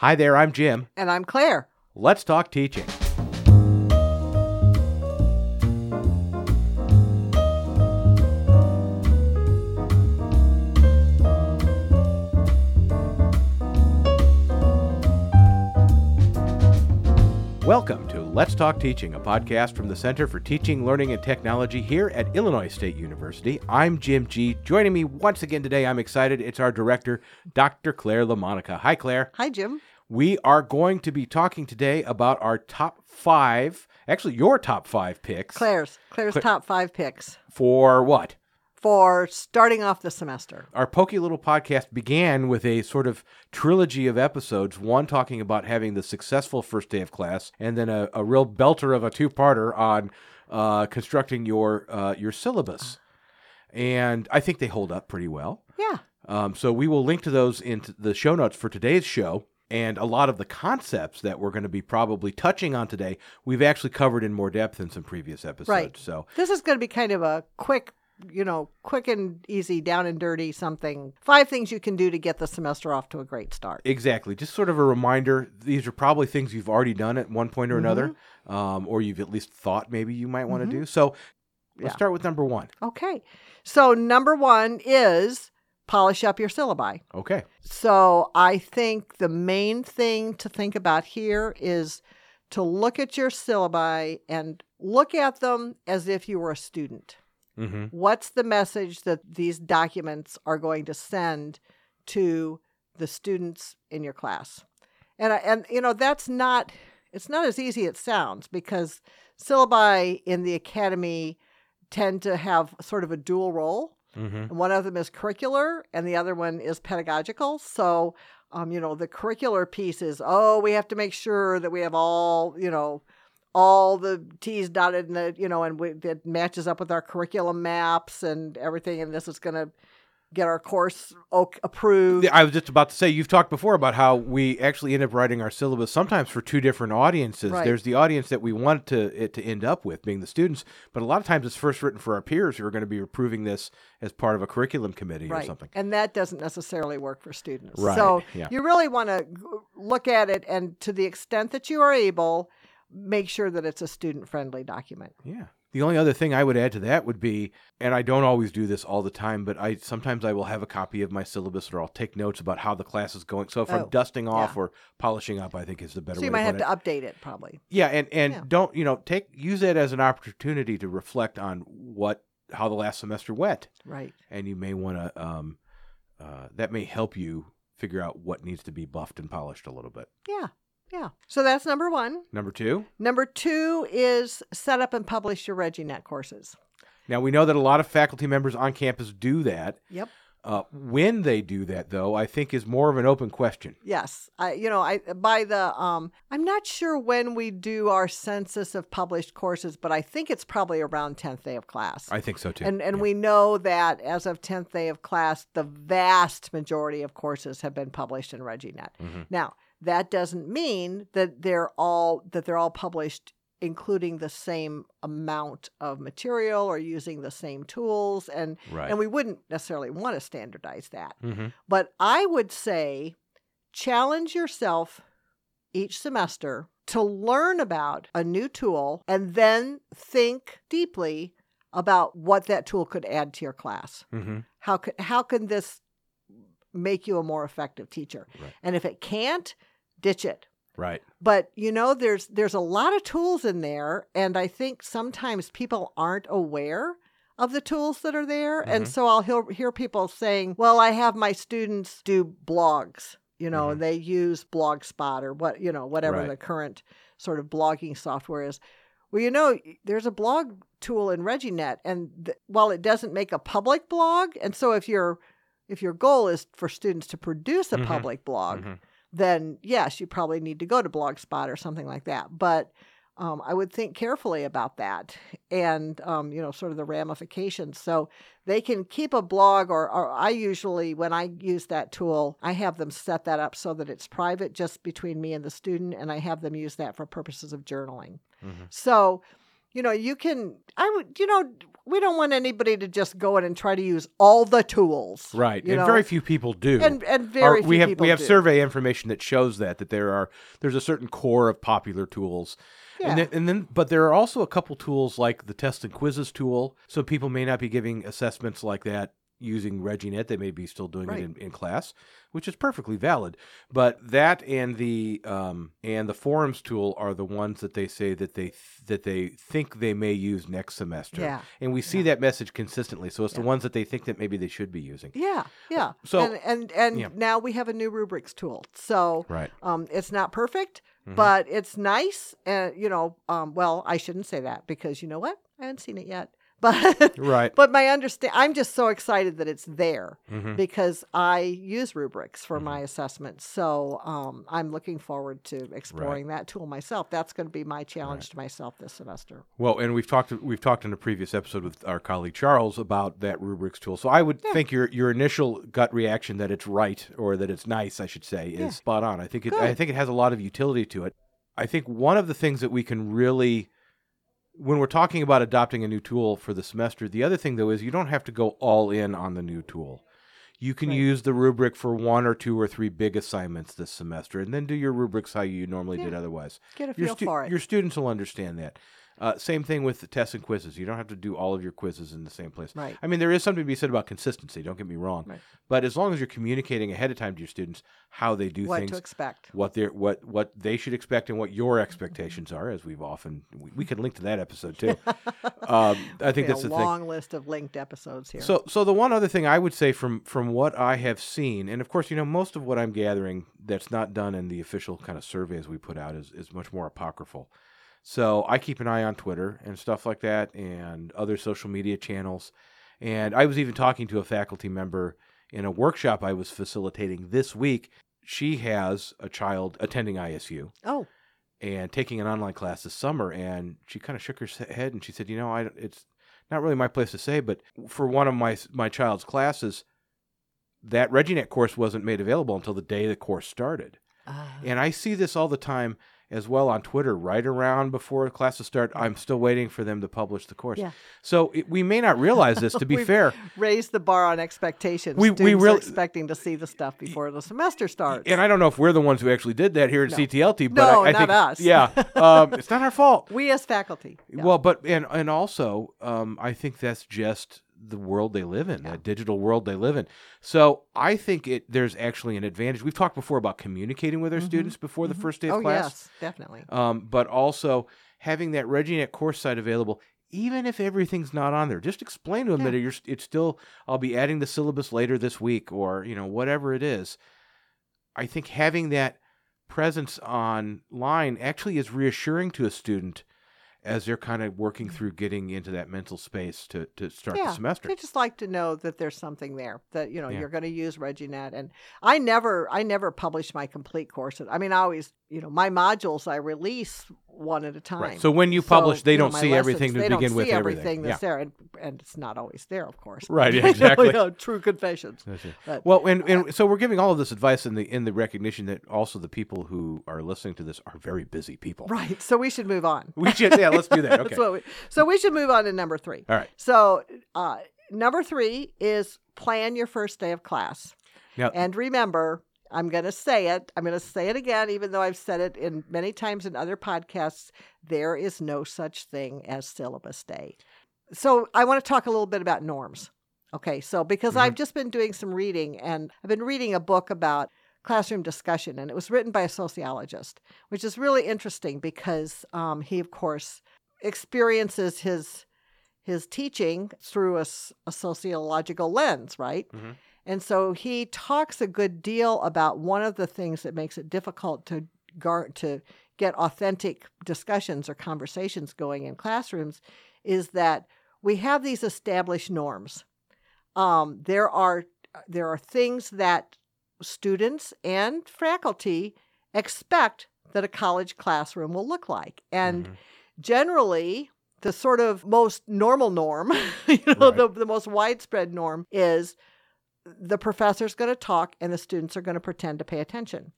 Hi there, I'm Jim. And I'm Claire. Let's talk teaching. Welcome to Let's Talk Teaching, a podcast from the Center for Teaching, Learning, and Technology here at Illinois State University. I'm Jim G. Joining me once again today, I'm excited. It's our director, Dr. Claire LaMonica. Hi, Claire. Hi, Jim. We are going to be talking today about our top five, actually, your top five picks. Claire's. Claire's Cla- top five picks For what? for starting off the semester. Our Pokey Little podcast began with a sort of trilogy of episodes, one talking about having the successful first day of class, and then a, a real belter of a two parter on uh, constructing your, uh, your syllabus. And I think they hold up pretty well. Yeah. Um, so we will link to those in the show notes for today's show. And a lot of the concepts that we're going to be probably touching on today, we've actually covered in more depth in some previous episodes. Right. So This is going to be kind of a quick, you know, quick and easy, down and dirty something. Five things you can do to get the semester off to a great start. exactly, just sort of a reminder. These are probably things you've already done at one point or another, um, or you've at least thought maybe you might want to do. So let's Yeah. start with number one. Okay. So, number one is polish up your syllabi. Okay. So I think the main thing to think about here is to look at your syllabi and look at them as if you were a student. Mm-hmm. What's the message that these documents are going to send to the students in your class? And and you know that's not it's not as easy as it sounds because syllabi in the academy tend to have sort of a dual role Mm-hmm. and one of them is curricular and the other one is pedagogical so um, you know the curricular piece is oh we have to make sure that we have all you know all the t's dotted and the you know and we, it matches up with our curriculum maps and everything and this is going to get our course approved I was just about to say, you've talked before about how we actually end up writing our syllabus sometimes for two different audiences. Right. There's the audience that we want to it to end up with, being the students, but a lot of times it's first written for our peers who are going to be approving this as part of a curriculum committee or something. and that doesn't necessarily work for students Right, so yeah. you really want to look at it and to the extent that you are able make sure that it's a student friendly document Yeah. The only other thing I would add to that would be, and I don't always do this all the time, but I sometimes I will have a copy of my syllabus or I'll take notes about how the class is going. So if I'm Oh, dusting off yeah. or polishing up, I think is the better so you might have it. to update it probably Yeah, and and Yeah. don't you know take use that as an opportunity to reflect on what how the last semester went, right and you may want to um, uh, that may help you figure out what needs to be buffed and polished a little bit. yeah yeah so that's number one Number two. number two is set up and publish your ReggieNet courses Now we know that a lot of faculty members on campus do that. yep Uh, when they do that, though, I think is more of an open question. yes i you know i by the um i'm not sure when we do our census of published courses but i think it's probably around 10th day of class I think so too. And and Yeah. we know that as of 10th day of class, the vast majority of courses have been published in ReggieNet. Mhm. Now, that doesn't mean that they're all that they're all published including the same amount of material or using the same tools and right. and we wouldn't necessarily want to standardize that. Mhm. But I would say challenge yourself each semester to learn about a new tool and then think deeply about what that tool could add to your class. Mhm. How could how can this make you a more effective teacher? Right. And if it can't, ditch it. Right. But you know there's there's a lot of tools in there and I think sometimes people aren't aware of the tools that are there and Mhm. so I'll hear, hear people saying, "Well, I have my students do blogs." You know, Mhm. they use Blogspot or what, you know, whatever Right. the current sort of blogging software is. Well, you know, there's a blog tool in ReggieNet, and th- while it doesn't make a public blog, and so if your if your goal is for students to produce a Mhm. public blog, Mhm. Then yes, you probably need to go to Blogspot or something like that. But um, I would think carefully about that and, um, you know, sort of the ramifications. So they can keep a blog, or, or I usually, when I use that tool, I have them set that up so that it's private just between me and the student, and I have them use that for purposes of journaling. Mhm. So, you know, you can, I would, you know, we don't want anybody to just go in and try to use all the tools. Right, and know? very few people do. and and Or very we few have people we have do. survey information that shows that that there are there's a certain core of popular tools. Yeah. And then, and then, but there are also a couple tools like the test and quizzes tool. So people may not be giving assessments like that using ReggieNet. They may be still doing Right. it in, in class, which is perfectly valid. But that and the um, and the forums tool are the ones that they say that they th- that they think they may use next semester. Yeah. And we see Yeah. that message consistently. So it's the ones that they think that maybe they should be using. Yeah, yeah. So- and and, and yeah. now we have a new rubrics tool. So Right. um, it's not perfect, Mhm. but it's nice. And you know, um, well, I shouldn't say that because you know what? I haven't seen it yet. But Right. but my understand, I'm just so excited that it's there Mhm. because I use rubrics for Mm-hmm. my assessments. So um, I'm looking forward to exploring that tool myself. That's going to be my challenge to myself this semester. Well, and we've talked we've talked in a previous episode with our colleague Charles about that rubrics tool. So I would think your your initial gut reaction that it's right or that it's nice, I should say, is Yeah. spot on. I think it I think it has a lot of utility to it. I think one of the things that we can really when we're talking about adopting a new tool for the semester, the other thing though is you don't have to go all in on the new tool. You can Right. use the rubric for one or two or three big assignments this semester and then do your rubrics how you normally did otherwise Get a feel stu- for it. your students will understand that. Uh, same thing with the tests and quizzes. You don't have to do all of your quizzes in the same place. Right. I mean, there is something to be said about consistency. Don't get me wrong. Right. But as long as you're communicating ahead of time to your students how they do what things, to expect. what they what what they should expect, and what your expectations are, as we've often we, we can link to that episode too. um, I think that's a the thing. long list of linked episodes here. So, so the one other thing I would say from from what I have seen, and of course, you know, most of what I'm gathering that's not done in the official kind of surveys we put out is is much more apocryphal. So I keep an eye on Twitter and stuff like that, and other social media channels. And I was even talking to a faculty member in a workshop I was facilitating this week. She has a child attending ISU oh, and taking an online class this summer and she kind of shook her head and she said you know i it's not really my place to say but for one of my my child's classes that ReggieNet course wasn't made available until the day the course started uh, and i see this all the time as well on twitter right around before classes start i'm still waiting for them to publish the course Yeah. so it, we may not realize this to be fair raise the bar on expectations. We- we Students are really- expecting to see the stuff before the semester starts. and i don't know if we're the ones who actually did that here at No. ctlt but No, I, I not think us. yeah um, it's not our fault we as faculty. yeah. Well, but and and also, um, I think that's just the world they live in, Yeah. that digital world they live in. So I think it there's actually an advantage. We've talked before about communicating with our students before the first day of oh class, yes, definitely. um, but also having that ReggieNet course site available. Even if everything's not on there, just explain to them Yeah. that you're, it's still. I'll be adding the syllabus later this week, or you know whatever it is. I think having that presence online actually is reassuring to a student as they're kind of working mm-hmm. through getting into that mental space to, to start yeah, the semester. They just like to know that there's something there that you know Yeah. you're going to use ReggieNet. And I never, I never publish my complete courses. I mean, I always, you know, my modules I release one at a time. Right. So when you publish, they you don't see everything lessons, to they begin with. Everything. everything yeah. that's there, and, and it's not always there, of course. Right, exactly. you know, true confessions. But- Well, and, and so we're giving all of this advice in the in the recognition that also the people who are listening to this are very busy people. Right. So we should move on. We should, yeah, let's do that. Okay. What we, so we should move on to number three. All right. So uh, number three is plan your first day of class. Now, And remember, I'm going to say it. I'm going to say it again, even though I've said it in many times in other podcasts. There is no such thing as syllabus day. So I want to talk a little bit about norms. Okay, so because I've just been doing some reading, and I've been reading a book about classroom discussion, and it was written by a sociologist, which is really interesting because um, he, of course, experiences his his teaching through a sociological lens, right? Mhm. And so he talks a good deal about one of the things that makes it difficult to gar- to get authentic discussions or conversations going in classrooms is that we have these established norms. Um, there are there are things that students and faculty expect that a college classroom will look like, and Mhm. generally the sort of most normal norm, you know, Right. the, the most widespread norm is the professor's going to talk and the students are going to pretend to pay attention.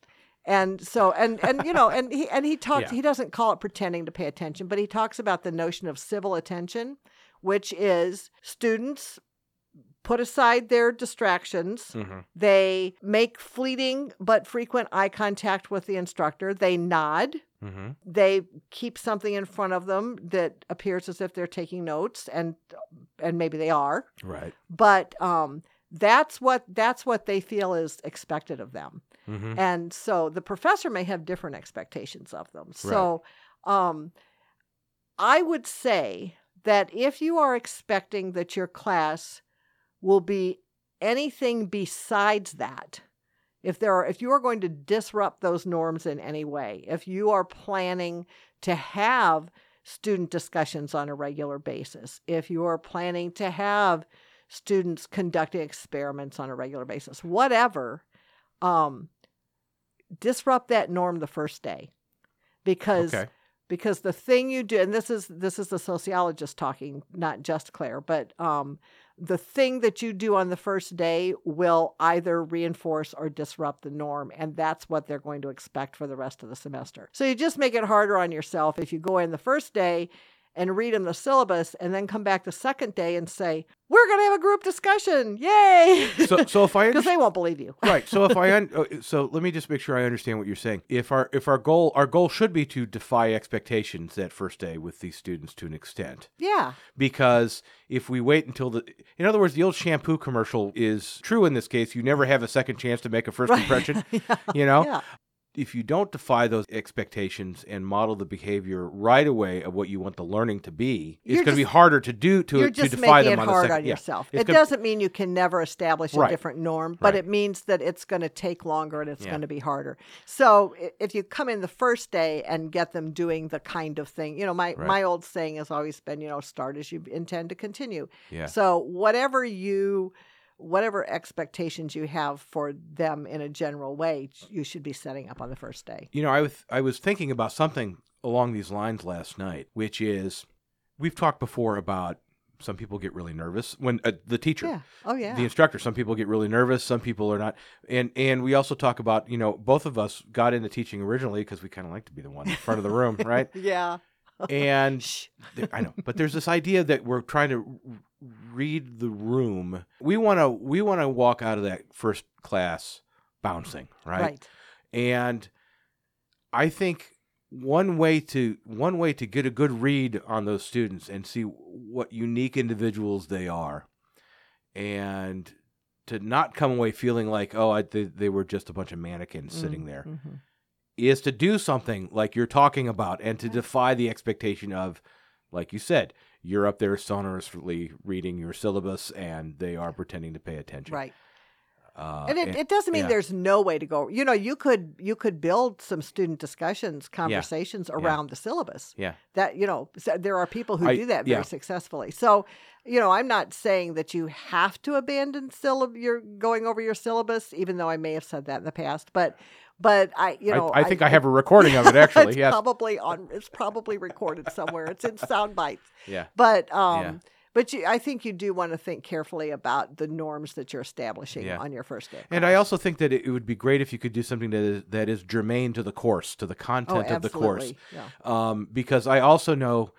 And so and and you know and he and he talks Yeah. he doesn't call it pretending to pay attention, but he talks about the notion of civil attention, which is students put aside their distractions. Mm-hmm. They make fleeting but frequent eye contact with the instructor. They nod. Mm-hmm. They keep something in front of them that appears as if they're taking notes, and and maybe they are. Right. But um, that's what that's what they feel is expected of them. Mm-hmm. And so the professor may have different expectations of them. So um, I would say that if you are expecting that your class will be anything besides that, if there are if you are going to disrupt those norms in any way, if you are planning to have student discussions on a regular basis, if you are planning to have students conducting experiments on a regular basis, whatever, um, disrupt that norm the first day because Okay. because the thing you do and this is this is the sociologist talking not just claire but um, the thing that you do on the first day will either reinforce or disrupt the norm and that's what they're going to expect for the rest of the semester so you just make it harder on yourself if you go in the first day and read them the syllabus and then come back the second day and say we're going to have a group discussion yay So, so if I because they won't believe you right. So if I un- uh, so let me just make sure I understand what you're saying. If our if our goal our goal should be to defy expectations that first day with these students to an extent. yeah Because if we wait until the in other words, the old shampoo commercial is true in this case. You never have a second chance to make a first Right. impression. yeah. You know, yeah if you don't defy those expectations and model the behavior right away of what you want the learning to be, it's You're going to be harder to do to, You're to just defy making them it on the hard second. on yeah. yourself. It's It gonna- doesn't mean you can never establish a Right. different norm, but Right. it means that it's going to take longer and it's Yeah. going to be harder. So if you come in the first day and get them doing the kind of thing, you know, my Right. my old saying has always been, you know, start as you intend to continue. Yeah. So whatever you whatever expectations you have for them in a general way, you should be setting up on the first day. You know, I was I was thinking about something along these lines last night, which is we've talked before about some people get really nervous when uh, the teacher, Yeah. Oh yeah. the instructor, some people get really nervous, some people are not, and and we also talk about you know both of us got into teaching originally because we kind of like to be the one in front of the room, right? yeah. And there, I know, but there's this idea that we're trying to read the room. We want to we want to walk out of that first class bouncing, right? Right. And I think one way to one way to get a good read on those students and see what unique individuals they are, and to not come away feeling like oh I, they, they were just a bunch of mannequins sitting there Mhm. Is to do something like you're talking about and to defy the expectation of, like you said, you're up there sonorously reading your syllabus and they are pretending to pay attention. Right. Uh, and it, it doesn't mean yeah. there's no way to go. You know, you could you could build some student discussions, conversations around the syllabus. Yeah. That you know, so there are people who I- do that very yeah. successfully. So, you know, I'm not saying that you have to abandon syllab your going over your syllabus, even though I may have said that in the past. But, but I, you know, I, I think I, have a recording of it actually. it's yes. probably on. It's probably recorded somewhere. It's in sound bites. yeah. But um, Yeah. but you, I think you do want to think carefully about the norms that you're establishing Yeah. on your first day. And I also think that it, it would be great if you could do something that is, that is germane to the course, to the oh, content of the course. Yeah. um, because I also know,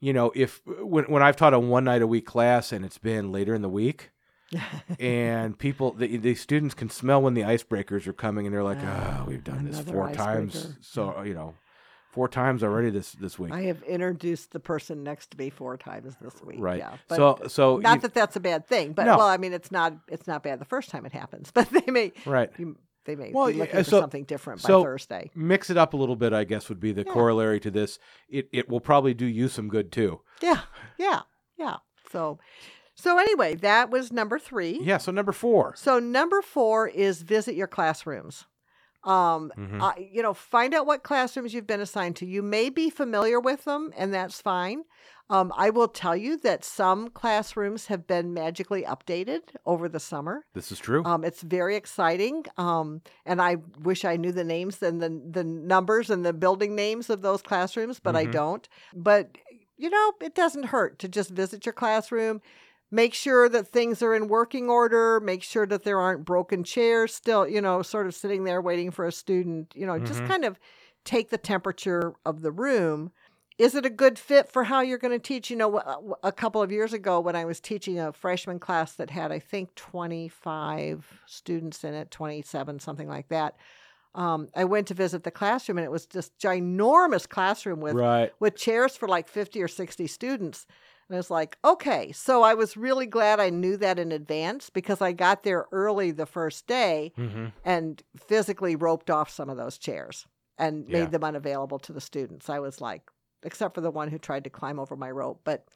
you know, if when when I've taught a one night a week class and it's been later in the week, and people the, the students can smell when the icebreakers are coming, and they're like, Ah, "Oh, we've done this four times, so you know, four times already this this week." I have introduced the person next to me four times this week. Right. Yeah. But so so not you- that that's a bad thing, but No. well, I mean, it's not it's not bad the first time it happens, but they may right. you, they may Well, be yeah, looking for something different so- by Thursday. Mix it up a little bit, I guess, would be the Yeah. corollary to this. It it will probably do you some good too. Yeah. Yeah. Yeah. So so anyway, that was number three. Yeah. So number four. So number four is visit your classrooms. Um, Mhm. uh, you know, find out what classrooms you've been assigned to. You may be familiar with them, and that's fine. Um, I will tell you that some classrooms have been magically updated over the summer. This is true. Um, it's very exciting, um, and I wish I knew the names and the the numbers and the building names of those classrooms, but I Mhm. don't. But you know, it doesn't hurt to just visit your classroom. Make sure that things are in working order. Make sure that there aren't broken chairs still, you know, sort of sitting there waiting for a student. You know, just Mhm. kind of take the temperature of the room is it a good fit for how you're going to teach? You know, a- a couple of years ago when I was teaching a freshman class that had, I think, 25 students in it, 27, something like that. Um, I went to visit the classroom and it was this ginormous classroom with right. with chairs for like 50 or 60 students. And I was like, okay. So I was really glad I knew that in advance because I got there early the first day hmm and physically roped off some of those chairs and Yeah. made them unavailable to the students. I was like, except for the one who tried to climb over my rope. But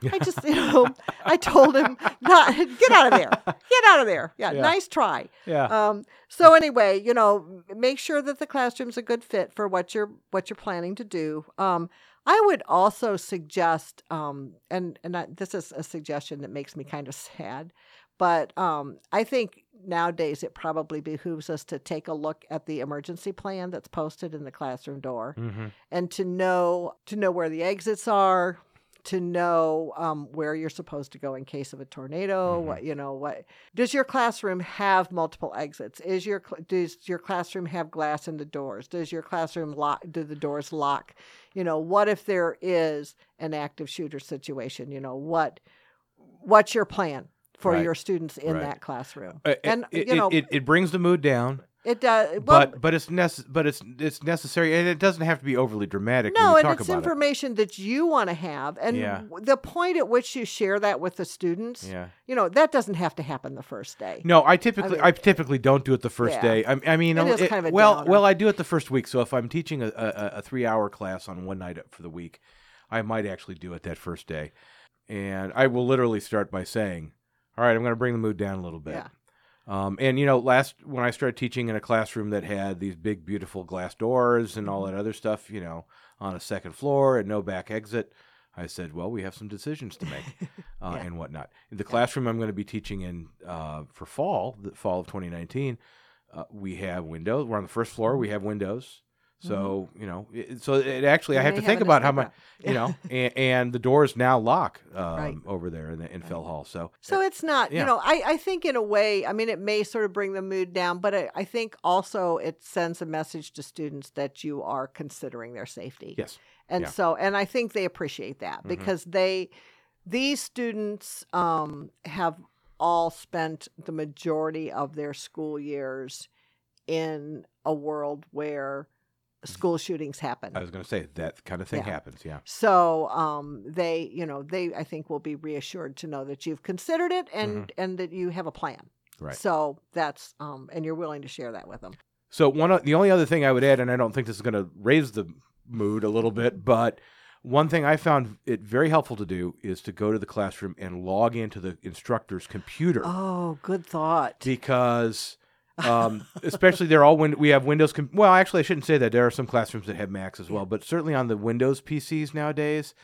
I just, you know, I told him, not, get out of there. Get out of there. Yeah, Yeah. nice try. Yeah. Um, so anyway, you know, make sure that the classroom's a good fit for what you're what you're planning to do. Um, I would also suggest, um, and and I, this is a suggestion that makes me kind of sad, but um, I think nowadays it probably behooves us to take a look at the emergency plan that's posted in the classroom door hmm and to know to know where the exits are to know um, where you're supposed to go in case of a tornado Mhm. what you know what does your classroom have multiple exits is your does your classroom have glass in the doors does your classroom lock do the doors lock you know what if there is an active shooter situation you know what what's your plan for Right. your students in Right. that classroom Uh, and it, you know it, it, it brings the mood down, it does well, but but it's necess- but it's it's necessary, and it doesn't have to be overly dramatic. No, and it's information that you want to have. And Yeah. the point at which you share that with the students. Yeah. you know, that doesn't have to happen the first day. No, I typically I, mean- typically don't do it the first Yeah. day. I, I mean, It uh, is kind of well, downer. well, I do it the first week. So if I'm teaching a, a, a three hour class on one night for the week, I might actually do it that first day, and I will literally start by saying, "All right, I'm going to bring the mood down a little bit." Yeah. Um, and you know, last when I started teaching in a classroom that had these big, beautiful glass doors and Mm-hmm. all that other stuff, you know, on a second floor and no back exit, I said, "Well, we have some decisions to make uh, Yeah. and whatnot." In The classroom I'm going to be teaching in uh, for fall, the fall of 2019, uh, we have windows. We're on the first floor. We have windows. So you know, it, so it actually, I have to think about how much, you know, and, and the doors now lock um, Right. over there in, the, in Fell Hall. So, So it's not, Yeah. you know, I, I think in a way, I mean, it may sort of bring the mood down, but I, I think also it sends a message to students that you are considering their safety. yes, And Yeah. so, and I think they appreciate that Mhm. because they, these students um, have all spent the majority of their school years in a world where school shootings happen. I was going to say that kind of thing Yeah. happens. Yeah. So um, they, you know, they I think will be reassured to know that you've considered it and and that you have a plan. Mm-hmm. Right. So that's um, and you're willing to share that with them. So one the only other thing I would add, and I don't think this is going to raise the mood a little bit, but one thing I found it very helpful to do is to go to the classroom and log into the instructor's computer Oh, good thought. because, um, especially they're all win- we have Windows. Com- well, actually, I shouldn't say that. There are some classrooms that have Macs as well, but certainly on the Windows PCs nowadays.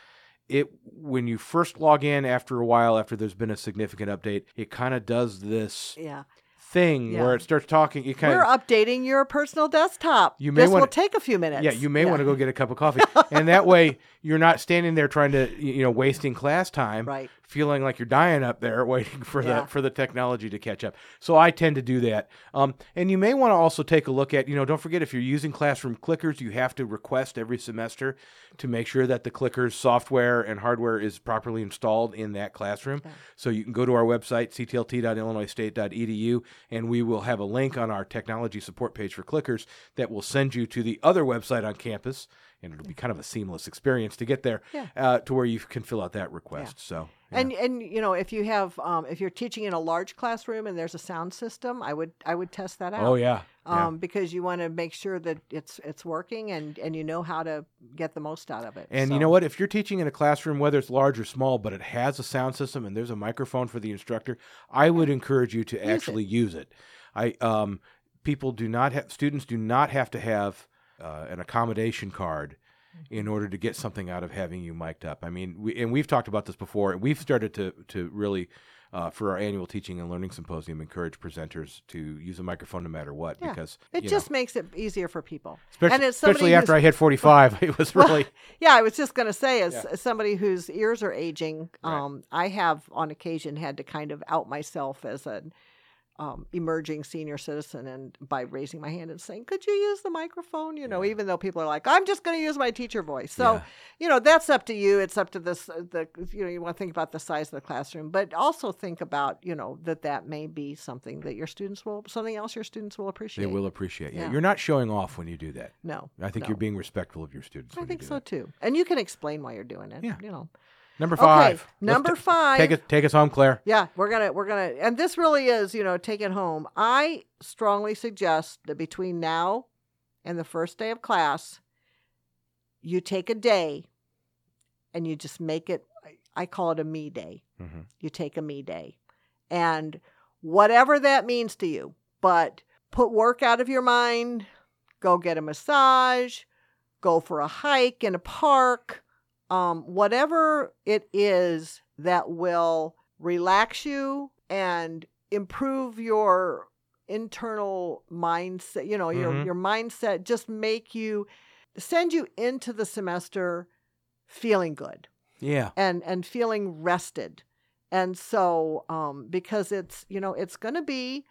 It when you first log in after a while after there's been a significant update, it kind of does this yeah, thing Yeah. where it starts talking. It kind we're of updating your personal desktop. You may this wanna- will take a few minutes. Yeah, you may want to go get a cup of coffee, and that way you're not standing there trying to, you know, wasting class time, Right. Feeling like you're dying up there waiting for Yeah. the for the technology to catch up. So I tend to do that. Um, and you may want to also take a look at, you know, don't forget if you're using classroom clickers, you have to request every semester to make sure that the clickers software and hardware is properly installed in that classroom. Yeah. So you can go to our website ctlt.illinoisstate.edu and we will have a link on our technology support page for clickers that will send you to the other website on campus and it'll be kind of a seamless experience to get there Yeah. uh, to where you can fill out that request. So yeah. And and you know if you have um, if you're teaching in a large classroom and there's a sound system, I would I would test that out. oh yeah, yeah. Um, because you want to make sure that it's it's working and and you know how to get the most out of it. And you know what? If you're teaching in a classroom, whether it's large or small, but it has a sound system and there's a microphone for the instructor, I would encourage you to it. actually use it. I um, people do not have students do not have to have uh, an accommodation card in order to get something out of having you mic'd up. I mean, we, and we've talked about this before. and We've started to to really. Uh, for our annual teaching and learning symposium, encourage presenters to use a microphone no matter what, Yeah. because It just know, makes it easier for people. especially, and especially after I hit forty five, it was Well, really Yeah, I was just going to say, as, Yeah. as somebody whose ears are aging, Right. um, I have on occasion had to kind of out myself as a um, emerging senior citizen and by raising my hand and saying, "Could you use the microphone?" You know, Yeah. even though people are like, "I'm just going to use my teacher voice." So, Yeah. you know, that's up to you. It's up to this. The you know, you want to think about the size of the classroom, but also think about you know that that may be something that your students will something else your students will appreciate. They will appreciate you. Yeah. You're not showing off when you do that. No, I think no. you're being respectful of your students. I think so that. too, and you can explain why you're doing it. Yeah. you know. Number five. Let's number ta- five. Take it. Take us home, Claire. Yeah, we're gonna we're gonna, and this really is, you know, take it home. I strongly suggest that between now and the first day of class, you take a day, and you just make it. I call it a me day. hmm You take a me day, and whatever that means to you, but put work out of your mind. Go get a massage. Go for a hike in a park um, whatever it is that will relax you and improve your internal mindset you know your Mhm. your mindset just make you send you into the semester feeling good Yeah. and and feeling rested and so um because it's you know it's going to be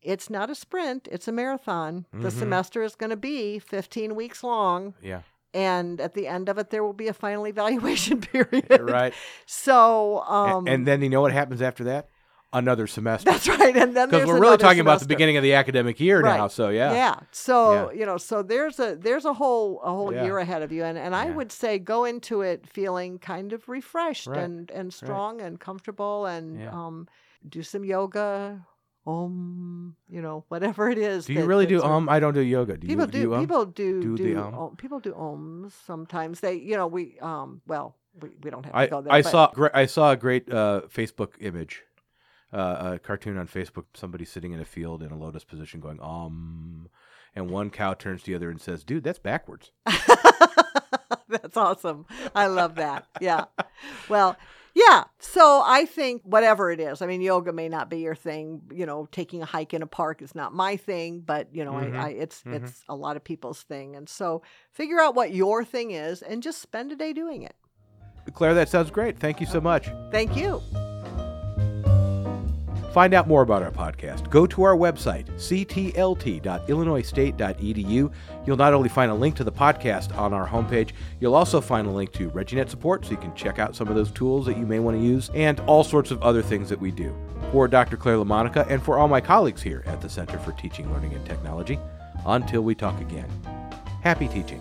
it's not a sprint it's a marathon the Mhm. semester is going to be 15 weeks long Yeah. And at the end of it there will be a final evaluation period right. so um and then you know what happens after that? Another semester. that's right and then Because we're really talking about the beginning of the academic year now. So yeah. yeah so you know so there's a there's a whole a whole Yeah. year ahead of you and and i would say go into it feeling kind of refreshed Right. and and strong and comfortable and Yeah. um do some yoga um you know whatever it is Do you that- really do that's sort of- um? I don't do yoga. Do people you do, you um? people do do do, the um? om- people do ohms sometimes they you know we um well we, we don't have to I, go there I but- saw I saw a great uh, Facebook image, uh, a cartoon on Facebook. Somebody sitting in a field in a lotus position, going um, and one cow turns to the other and says, "Dude, that's backwards." That's awesome. I love that. Yeah. Well, yeah. So I think whatever it is, I mean, yoga may not be your thing. You know, taking a hike in a park is not my thing, but you know, Mhm. I, I it's Mhm. it's a lot of people's thing, and so figure out what your thing is and just spend a day doing it. Claire, that sounds great. Thank you so much. Thank you. Find out more about our podcast. Go to our website, ctlt.illinoisstate.edu. You'll not only find a link to the podcast on our homepage, you'll also find a link to ReggieNet support so you can check out some of those tools that you may want to use and all sorts of other things that we do. For Dr. Claire LaMonica and for all my colleagues here at the Center for Teaching, Learning, and Technology, until we talk again, happy teaching.